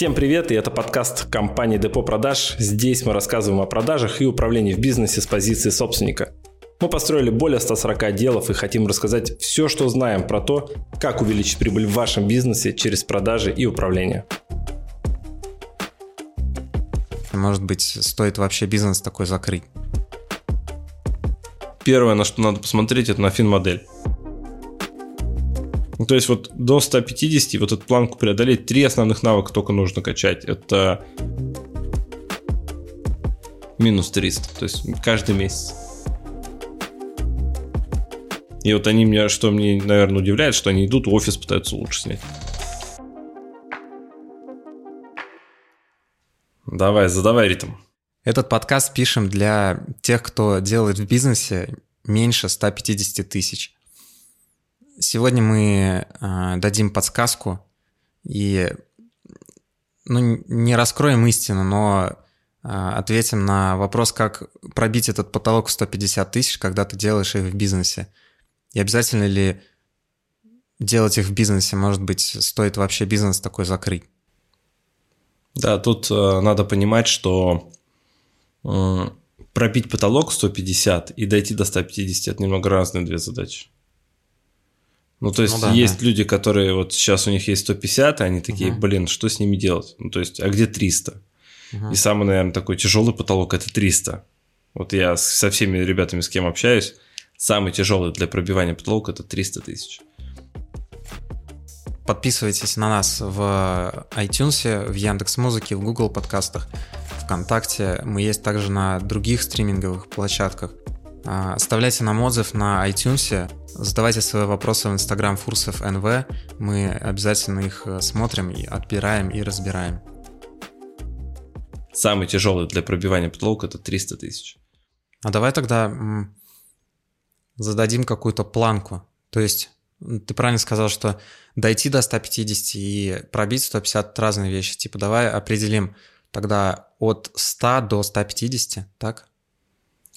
Всем привет, и это подкаст компании Депо Продаж. Здесь мы рассказываем о продажах и управлении в бизнесе с позиции собственника. Мы построили более 140 отделов и хотим рассказать все, что знаем про то, как увеличить прибыль в вашем бизнесе через продажи и управление. Может быть, стоит вообще бизнес такой закрыть? Первое, на что надо посмотреть, это на фин-модель. Ну, то есть вот до 150 вот эту планку преодолеть, три основных навыка только нужно качать. Это минус 300, то есть каждый месяц. И вот они меня, что мне, наверное, удивляет, что они идут офис, пытаются лучше снять. Давай, задавай ритм. Этот подкаст пишем для тех, кто делает в бизнесе меньше 150 тысяч. Сегодня мы э, дадим подсказку и ну, не раскроем истину, но э, ответим на вопрос, как пробить этот потолок в 150 тысяч, когда ты делаешь их в бизнесе. И обязательно ли делать их в бизнесе? Может быть, стоит вообще бизнес такой закрыть? Да, тут э, надо понимать, что э, пробить потолок 150 и дойти до 150 – это немного разные две задачи. Ну, то есть, ну, да, есть да. люди, которые вот сейчас у них есть 150, и они такие, угу. блин, что с ними делать? Ну, то есть, а где 300? Угу. И самый, наверное, такой тяжелый потолок – это 300. Вот я со всеми ребятами, с кем общаюсь, самый тяжелый для пробивания потолка – это 300 тысяч. Подписывайтесь на нас в iTunes, в Яндекс Музыке, в Google подкастах, ВКонтакте. Мы есть также на других стриминговых площадках. А, оставляйте нам отзыв на iTunes, задавайте свои вопросы в Instagram Фурсов НВ, мы обязательно их э, смотрим и отбираем и разбираем. Самый тяжелый для пробивания потолка это 300 тысяч. А давай тогда зададим какую-то планку. То есть ты правильно сказал, что дойти до 150 и пробить 150 – это разные вещи. Типа давай определим тогда от 100 до 150, так?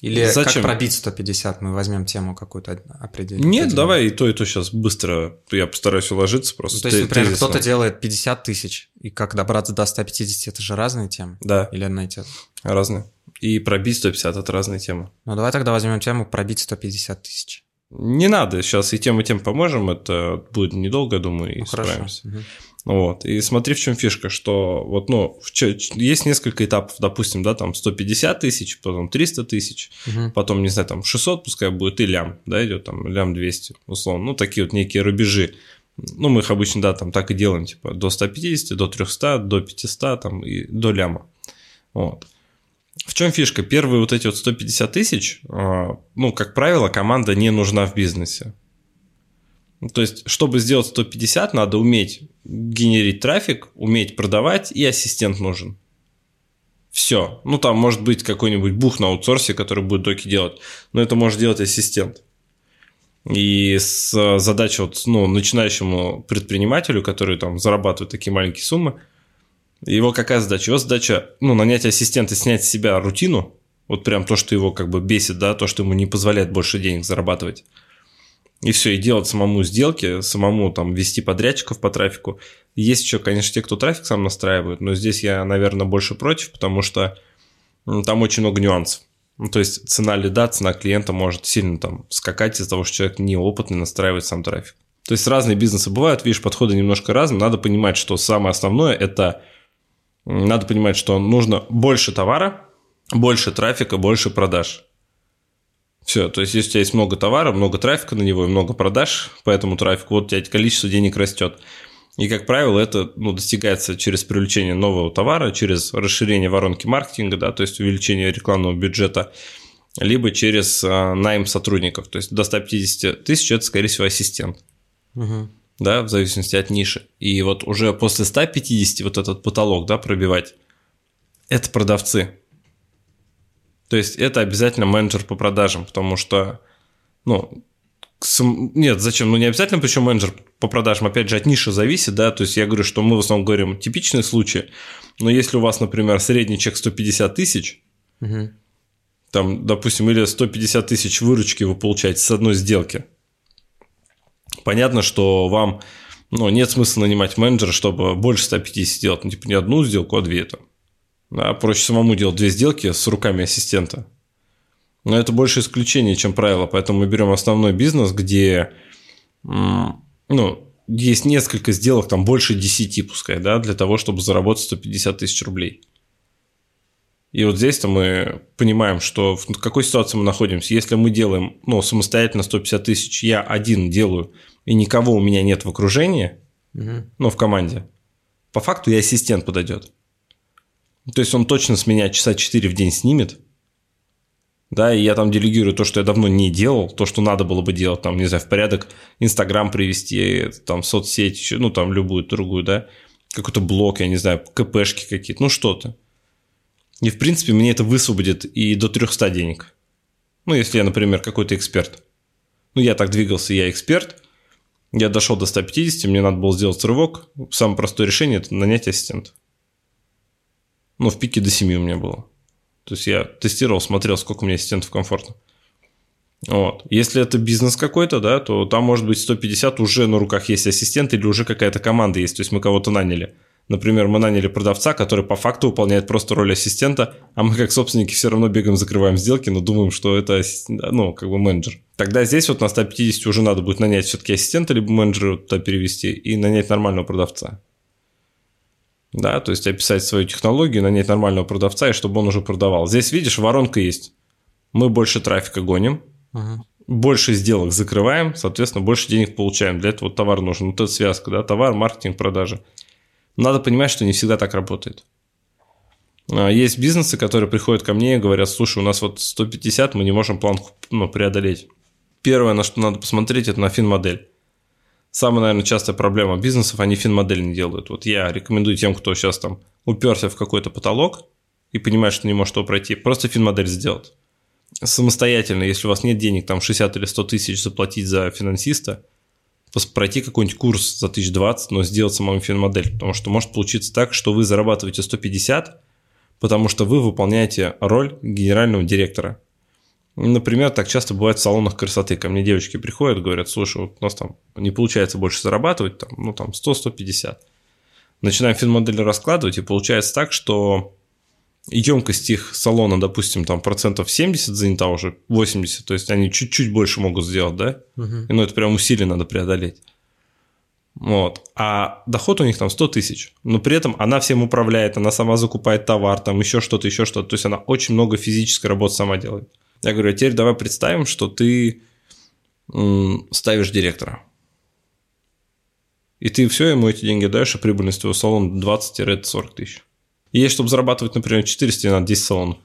Или Зачем? как пробить 150? Мы возьмем тему какую-то определенную. Нет, давай и то, и то сейчас быстро. Я постараюсь уложиться просто. Ну, то есть, например, кто-то делает 50 тысяч, и как добраться до 150, это же разные темы? Да. Или одна и те Разные. И пробить 150 – это разные темы. Ну, давай тогда возьмем тему пробить 150 тысяч. Не надо, сейчас и тем, и тем поможем, это будет недолго, думаю, и ну, справимся. Хорошо. Угу. Вот. И смотри, в чем фишка, что вот, ну, есть несколько этапов, допустим, да, там 150 тысяч, потом 300 тысяч, угу. потом, не знаю, там 600 пускай будет и лям, да, идет там лям 200, условно. Ну, такие вот некие рубежи. Ну, мы их обычно, да, там так и делаем, типа до 150, до 300, до 500, там и до ляма. Вот. В чем фишка? Первые вот эти вот 150 тысяч, а, ну, как правило, команда не нужна в бизнесе. Ну, то есть, чтобы сделать 150, надо уметь генерить трафик, уметь продавать, и ассистент нужен. Все. Ну, там может быть какой-нибудь бух на аутсорсе, который будет доки делать, но это может делать ассистент. И с задачей вот, ну, начинающему предпринимателю, который там зарабатывает такие маленькие суммы, его какая задача? Его задача, ну, нанять ассистента, снять с себя рутину, вот прям то, что его как бы бесит, да, то, что ему не позволяет больше денег зарабатывать и все, и делать самому сделки, самому там вести подрядчиков по трафику. Есть еще, конечно, те, кто трафик сам настраивает, но здесь я, наверное, больше против, потому что ну, там очень много нюансов. Ну, то есть цена лида, цена клиента может сильно там скакать из-за того, что человек неопытный настраивает сам трафик. То есть разные бизнесы бывают, видишь, подходы немножко разные. Надо понимать, что самое основное – это надо понимать, что нужно больше товара, больше трафика, больше продаж. Все, то есть если у тебя есть много товара, много трафика на него и много продаж по этому трафику, вот у тебя количество денег растет. И, как правило, это ну, достигается через привлечение нового товара, через расширение воронки маркетинга, да, то есть увеличение рекламного бюджета, либо через а, найм сотрудников. То есть до 150 тысяч – это, скорее всего, ассистент. Угу. Да, в зависимости от ниши. И вот уже после 150 вот этот потолок, да, пробивать – это продавцы. То есть это обязательно менеджер по продажам, потому что, ну, нет, зачем? Ну, не обязательно, причем менеджер по продажам, опять же, от ниши зависит, да, то есть я говорю, что мы в основном говорим типичные случаи, но если у вас, например, средний чек 150 тысяч, угу. там, допустим, или 150 тысяч выручки вы получаете с одной сделки, понятно, что вам Но нет смысла нанимать менеджера, чтобы больше 150 сделать. Ну, типа не одну сделку, а две там. Да, проще самому делать две сделки с руками ассистента. Но это больше исключение, чем правило. Поэтому мы берем основной бизнес, где ну, есть несколько сделок, там больше 10 пускай, да, для того, чтобы заработать 150 тысяч рублей. И вот здесь-то мы понимаем, что в какой ситуации мы находимся. Если мы делаем ну, самостоятельно 150 тысяч, я один делаю, и никого у меня нет в окружении, угу. ну, в команде, по факту и ассистент подойдет. То есть он точно с меня часа 4 в день снимет, да, и я там делегирую то, что я давно не делал, то, что надо было бы делать, там, не знаю, в порядок Инстаграм привести, там, соцсеть, ну, там, любую другую, да, какой-то блог, я не знаю, КПшки какие-то, ну, что-то. И, в принципе, мне это высвободит и до 300 денег. Ну, если я, например, какой-то эксперт. Ну, я так двигался, я эксперт. Я дошел до 150, мне надо было сделать рывок. Самое простое решение – это нанять ассистента. Ну, в пике до 7 у меня было. То есть я тестировал, смотрел, сколько у меня ассистентов комфортно. Вот. Если это бизнес какой-то, да, то там может быть 150 уже на руках есть ассистент или уже какая-то команда есть, то есть мы кого-то наняли. Например, мы наняли продавца, который по факту выполняет просто роль ассистента, а мы как собственники все равно бегаем, закрываем сделки, но думаем, что это ну, как бы менеджер. Тогда здесь вот на 150 уже надо будет нанять все-таки ассистента, либо менеджера туда перевести и нанять нормального продавца. Да, то есть описать свою технологию, нанять нормального продавца, и чтобы он уже продавал. Здесь, видишь, воронка есть. Мы больше трафика гоним, uh-huh. больше сделок закрываем, соответственно, больше денег получаем. Для этого товар нужен. Вот эта связка, да, товар, маркетинг, продажи. Надо понимать, что не всегда так работает. А, есть бизнесы, которые приходят ко мне и говорят, слушай, у нас вот 150, мы не можем планку ну, преодолеть. Первое, на что надо посмотреть, это на фин-модель. Самая, наверное, частая проблема бизнесов, они фин-модель не делают. Вот я рекомендую тем, кто сейчас там уперся в какой-то потолок и понимает, что не может его пройти, просто фин-модель сделать. Самостоятельно, если у вас нет денег, там 60 или 100 тысяч заплатить за финансиста – пройти какой-нибудь курс за 1020, но сделать самому фин-модель, потому что может получиться так, что вы зарабатываете 150, потому что вы выполняете роль генерального директора. Например, так часто бывает в салонах красоты. Ко мне девочки приходят, говорят, слушай, вот у нас там не получается больше зарабатывать, там, ну там 100-150. Начинаем фин-модель раскладывать, и получается так, что емкость их салона, допустим, там процентов 70 занята уже, 80, то есть они чуть-чуть больше могут сделать, да? Угу. И, ну, это прям усилие надо преодолеть. Вот. А доход у них там 100 тысяч. Но при этом она всем управляет, она сама закупает товар, там еще что-то, еще что-то. То есть она очень много физической работы сама делает. Я говорю, а теперь давай представим, что ты ставишь директора. И ты все ему эти деньги даешь, а прибыльность твоего салона 20-40 тысяч. И ей, чтобы зарабатывать, например, 400, тебе надо 10 салонов.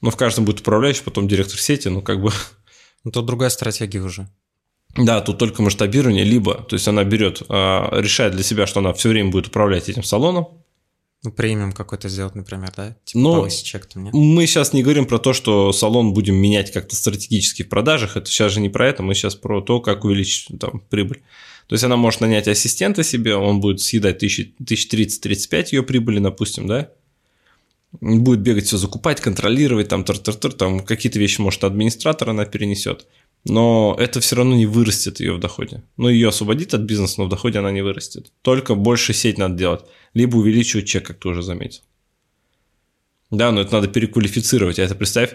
Но в каждом будет управляющий, потом директор сети, ну как бы... Ну, тут другая стратегия уже. Да, тут только масштабирование, либо, то есть она берет, а, решает для себя, что она все время будет управлять этим салоном. Ну, премиум какой-то сделать, например, да? Типа ну, чек -то мне. мы сейчас не говорим про то, что салон будем менять как-то стратегически в продажах, это сейчас же не про это, мы сейчас про то, как увеличить там прибыль. То есть она может нанять ассистента себе, он будет съедать 1030-35 ее прибыли, допустим, да? Будет бегать все закупать, контролировать, там, тар -тар -тар, там какие-то вещи, может, администратор она перенесет. Но это все равно не вырастет ее в доходе. Ну, ее освободит от бизнеса, но в доходе она не вырастет. Только больше сеть надо делать. Либо увеличивать чек, как ты уже заметил. Да, но это надо переквалифицировать. А это представь,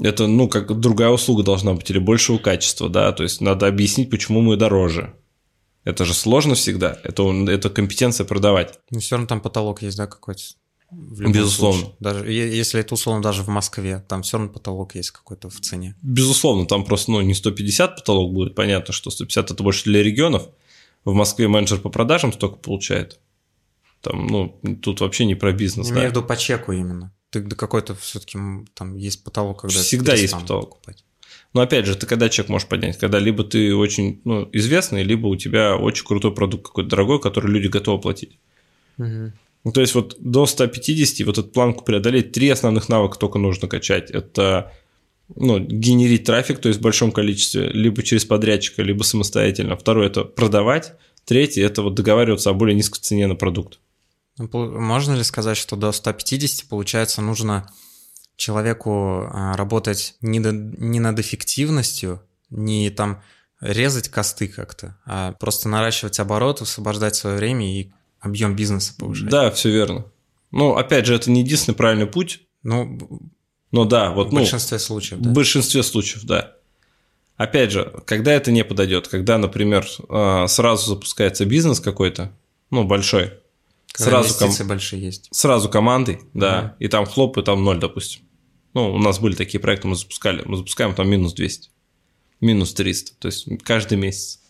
это, ну, как другая услуга должна быть, или большего качества, да, то есть надо объяснить, почему мы дороже. Это же сложно всегда. Это, это компетенция продавать. Но все равно там потолок есть, да, какой-то? Безусловно. Случае. Даже если это условно даже в Москве, там все равно потолок есть какой-то в цене. Безусловно, там просто ну, не 150 потолок будет. Понятно, что 150 это больше для регионов. В Москве менеджер по продажам столько получает. Там, ну, тут вообще не про бизнес. Я да. имею в виду по чеку именно. Ты до какой-то все-таки там есть потолок, когда Всегда есть потолок. Покупать. Но опять же, ты когда чек можешь поднять? Когда либо ты очень ну, известный, либо у тебя очень крутой продукт какой-то дорогой, который люди готовы платить. Угу. Ну, то есть вот до 150 вот эту планку преодолеть, три основных навыка только нужно качать. Это ну, генерить трафик, то есть в большом количестве, либо через подрядчика, либо самостоятельно. Второе – это продавать. Третье – это вот договариваться о более низкой цене на продукт. Ну, можно ли сказать, что до 150, получается, нужно человеку а, работать не, до, не над эффективностью, не там резать косты как-то, а просто наращивать оборот, освобождать свое время и объем бизнеса повышать. Да, все верно. Ну, опять же, это не единственный правильный путь. Ну, ну да, вот в ну, большинстве случаев, да. В большинстве случаев, да. Опять же, когда это не подойдет, когда, например, а, сразу запускается бизнес какой-то, ну, большой, когда сразу ком... большие есть. Сразу командой, да, mm и там хлоп, и там ноль, допустим. Ну, у нас были такие проекты, мы запускали, мы запускаем там минус 200, минус 300, то есть каждый месяц.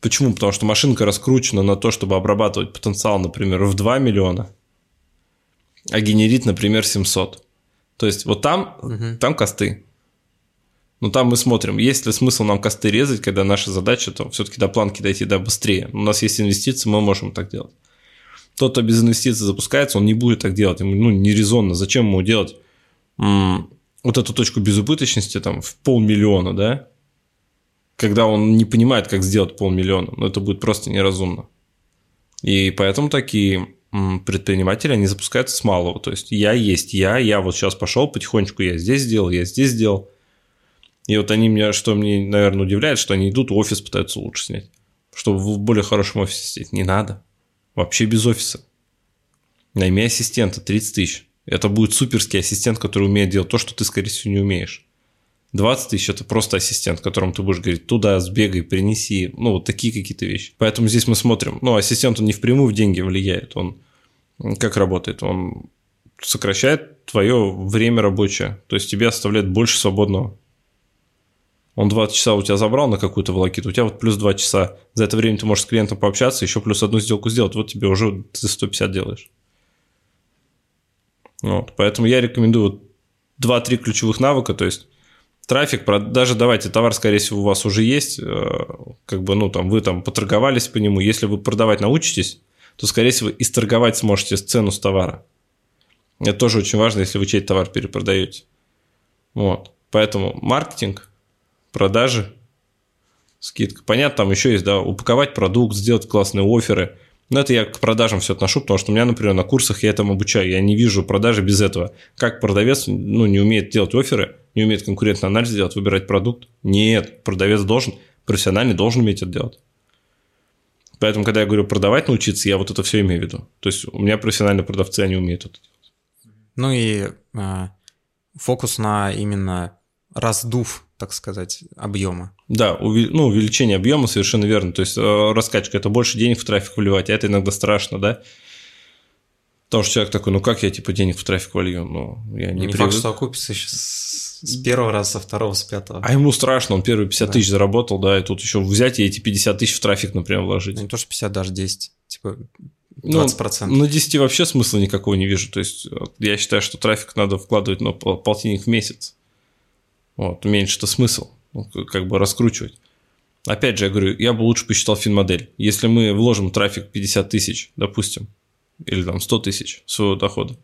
Почему? Потому что машинка раскручена на то, чтобы обрабатывать потенциал, например, в 2 миллиона, а генерит, например, 700. То есть вот там, угу. там косты. Но там мы смотрим, есть ли смысл нам косты резать, когда наша задача то все-таки до планки дойти да, быстрее. У нас есть инвестиции, мы можем так делать. Тот, кто без инвестиций запускается, он не будет так делать. Ему ну, нерезонно. Зачем ему делать м- вот эту точку безубыточности там в полмиллиона, да? Когда он не понимает, как сделать полмиллиона. Но это будет просто неразумно. И поэтому такие предприниматели, они запускаются с малого. То есть я есть я, я вот сейчас пошел потихонечку, я здесь сделал, я здесь сделал. И вот они меня, что мне, наверное, удивляет, что они идут, офис пытаются лучше снять. Чтобы в более хорошем офисе сидеть. Не надо. Вообще без офиса. Найми ассистента, 30 тысяч. Это будет суперский ассистент, который умеет делать то, что ты, скорее всего, не умеешь. 20 тысяч – это просто ассистент, которому ты будешь говорить, туда сбегай, принеси, ну, вот такие какие-то вещи. Поэтому здесь мы смотрим, ну, ассистент, он не впрямую в деньги влияет, он как работает? Он сокращает твое время рабочее, то есть тебе оставляет больше свободного. Он 20 часа у тебя забрал на какую-то волокиту, у тебя вот плюс 2 часа. За это время ты можешь с клиентом пообщаться, еще плюс одну сделку сделать. Вот тебе уже ты 150 делаешь. Вот, поэтому я рекомендую 2-3 ключевых навыка, то есть трафик, даже давайте, товар, скорее всего, у вас уже есть, э, как бы, ну, там, вы там поторговались по нему, если вы продавать научитесь, то, скорее всего, и торговать сможете цену с товара. Это тоже очень важно, если вы чей-то товар перепродаете. Вот. Поэтому маркетинг, продажи, скидка. Понятно, там еще есть, да, упаковать продукт, сделать классные оферы – но это я к продажам все отношу, потому что у меня, например, на курсах я этому обучаю. Я не вижу продажи без этого. Как продавец ну, не умеет делать оферы, не умеет конкурентный анализ делать, выбирать продукт? Нет, продавец должен, профессиональный должен уметь это делать. Поэтому, когда я говорю продавать научиться, я вот это все имею в виду. То есть у меня профессиональные продавцы, они умеют это делать. Ну и э, фокус на именно раздув так сказать, объема. Да, уви- ну, увеличение объема совершенно верно. То есть э, раскачка это больше денег в трафик вливать, а это иногда страшно, да? Потому что человек такой, ну как я типа денег в трафик волью? Ну, я не, не факт, что окупится еще с, первого раза, со второго, с пятого. А ему страшно, он первые 50 да. тысяч заработал, да, и тут еще взять и эти 50 тысяч в трафик, например, вложить. Ну, не то, что 50, даже 10, типа 20%. Ну, на 10 вообще смысла никакого не вижу. То есть я считаю, что трафик надо вкладывать на полтинник в месяц. Вот, меньше-то смысл, ну, как бы раскручивать. Опять же, я говорю, я бы лучше посчитал финмодель. Если мы вложим трафик 50 тысяч, допустим, или там 100 тысяч своего дохода,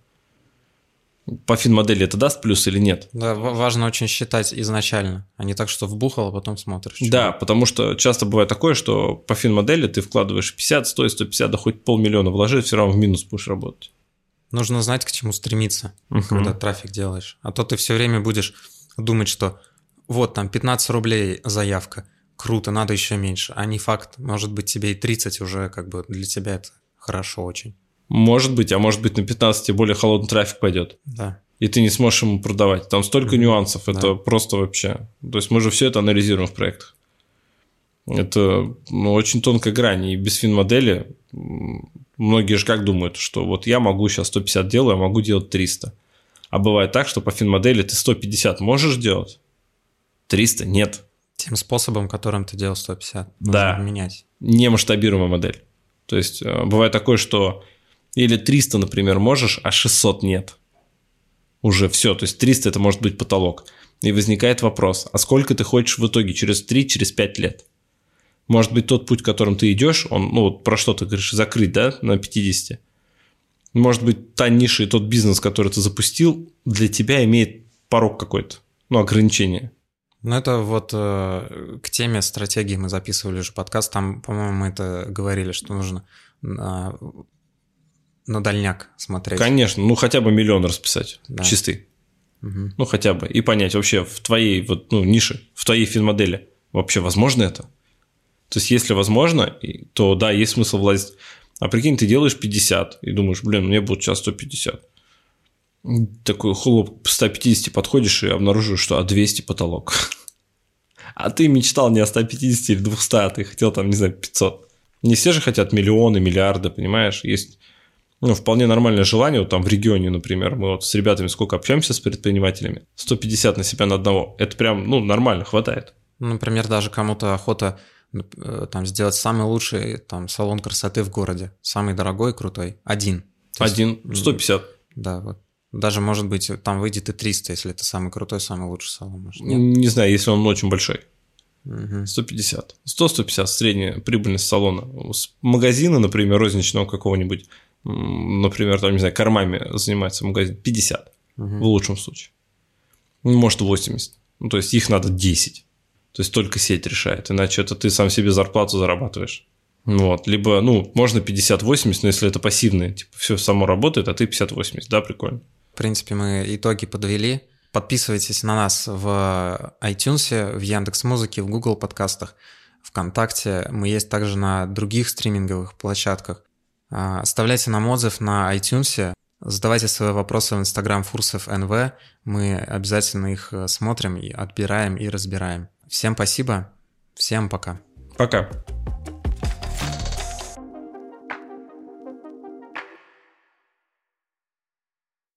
по финмодели это даст плюс или нет? Да, важно очень считать изначально, а не так, что вбухал, а потом смотришь. Да, потому что часто бывает такое, что по финмодели ты вкладываешь 50, 100, 150, да хоть полмиллиона вложи, все равно в минус будешь работать. Нужно знать, к чему стремиться, угу. когда трафик делаешь. А то ты все время будешь думать, что вот там 15 рублей заявка, круто, надо еще меньше, а не факт, может быть тебе и 30 уже как бы для тебя это хорошо очень. Может быть, а может быть на 15 более холодный трафик пойдет. Да. И ты не сможешь ему продавать. Там столько нюансов, да. это просто вообще. То есть мы же все это анализируем в проектах. Это ну, очень тонкая грань. И без фин-модели многие же как думают, что вот я могу сейчас 150 делаю, я могу делать 300. А бывает так, что по финмодели ты 150 можешь делать, 300 нет. Тем способом, которым ты делал 150, да. менять. Не масштабируемая модель. То есть э, бывает такое, что или 300, например, можешь, а 600 нет. Уже все. То есть 300 это может быть потолок. И возникает вопрос, а сколько ты хочешь в итоге через 3, через 5 лет? Может быть, тот путь, которым ты идешь, он, ну вот про что ты говоришь, закрыть, да, на 50. Может быть, та ниша и тот бизнес, который ты запустил, для тебя имеет порог какой-то, ну, ограничение. Ну, это вот э, к теме стратегии мы записывали уже подкаст, там, по-моему, мы это говорили, что нужно на, на дальняк смотреть. Конечно, ну, хотя бы миллион расписать, да. чистый. Угу. Ну, хотя бы. И понять вообще в твоей вот, ну, нише, в твоей финмодели, Вообще, возможно это? То есть, если возможно, то да, есть смысл влазить. А прикинь, ты делаешь 50 и думаешь, блин, мне будет сейчас 150. Такой хлоп, 150 подходишь и обнаруживаешь, что а 200 потолок. А ты мечтал не о 150 или 200, а ты хотел там, не знаю, 500. Не все же хотят миллионы, миллиарды, понимаешь? Есть ну, вполне нормальное желание, вот там в регионе, например, мы вот с ребятами сколько общаемся с предпринимателями, 150 на себя на одного, это прям, ну, нормально, хватает. Например, даже кому-то охота э, там сделать самый лучший там салон красоты в городе, самый дорогой, крутой, один. То один, 150. Да, вот. Даже, может быть, там выйдет и 300, если это самый крутой, самый лучший салон. Может, нет? Не знаю, если он очень большой. Угу. 150. 100-150 средняя прибыльность салона. С магазина, например, розничного какого-нибудь, например, там, не знаю, кормами занимается магазин, 50 угу. в лучшем случае. Может, 80. Ну, то есть их надо 10. То есть только сеть решает, иначе это ты сам себе зарплату зарабатываешь. Вот, либо, ну, можно 50-80, но если это пассивное, типа, все само работает, а ты 50-80, да, прикольно. В принципе, мы итоги подвели. Подписывайтесь на нас в iTunes, в Яндекс Музыке, в Google подкастах, ВКонтакте. Мы есть также на других стриминговых площадках. А, оставляйте нам отзыв на iTunes, задавайте свои вопросы в Instagram Фурсов НВ. Мы обязательно их э, смотрим и отбираем и разбираем. Всем спасибо, всем пока. Пока.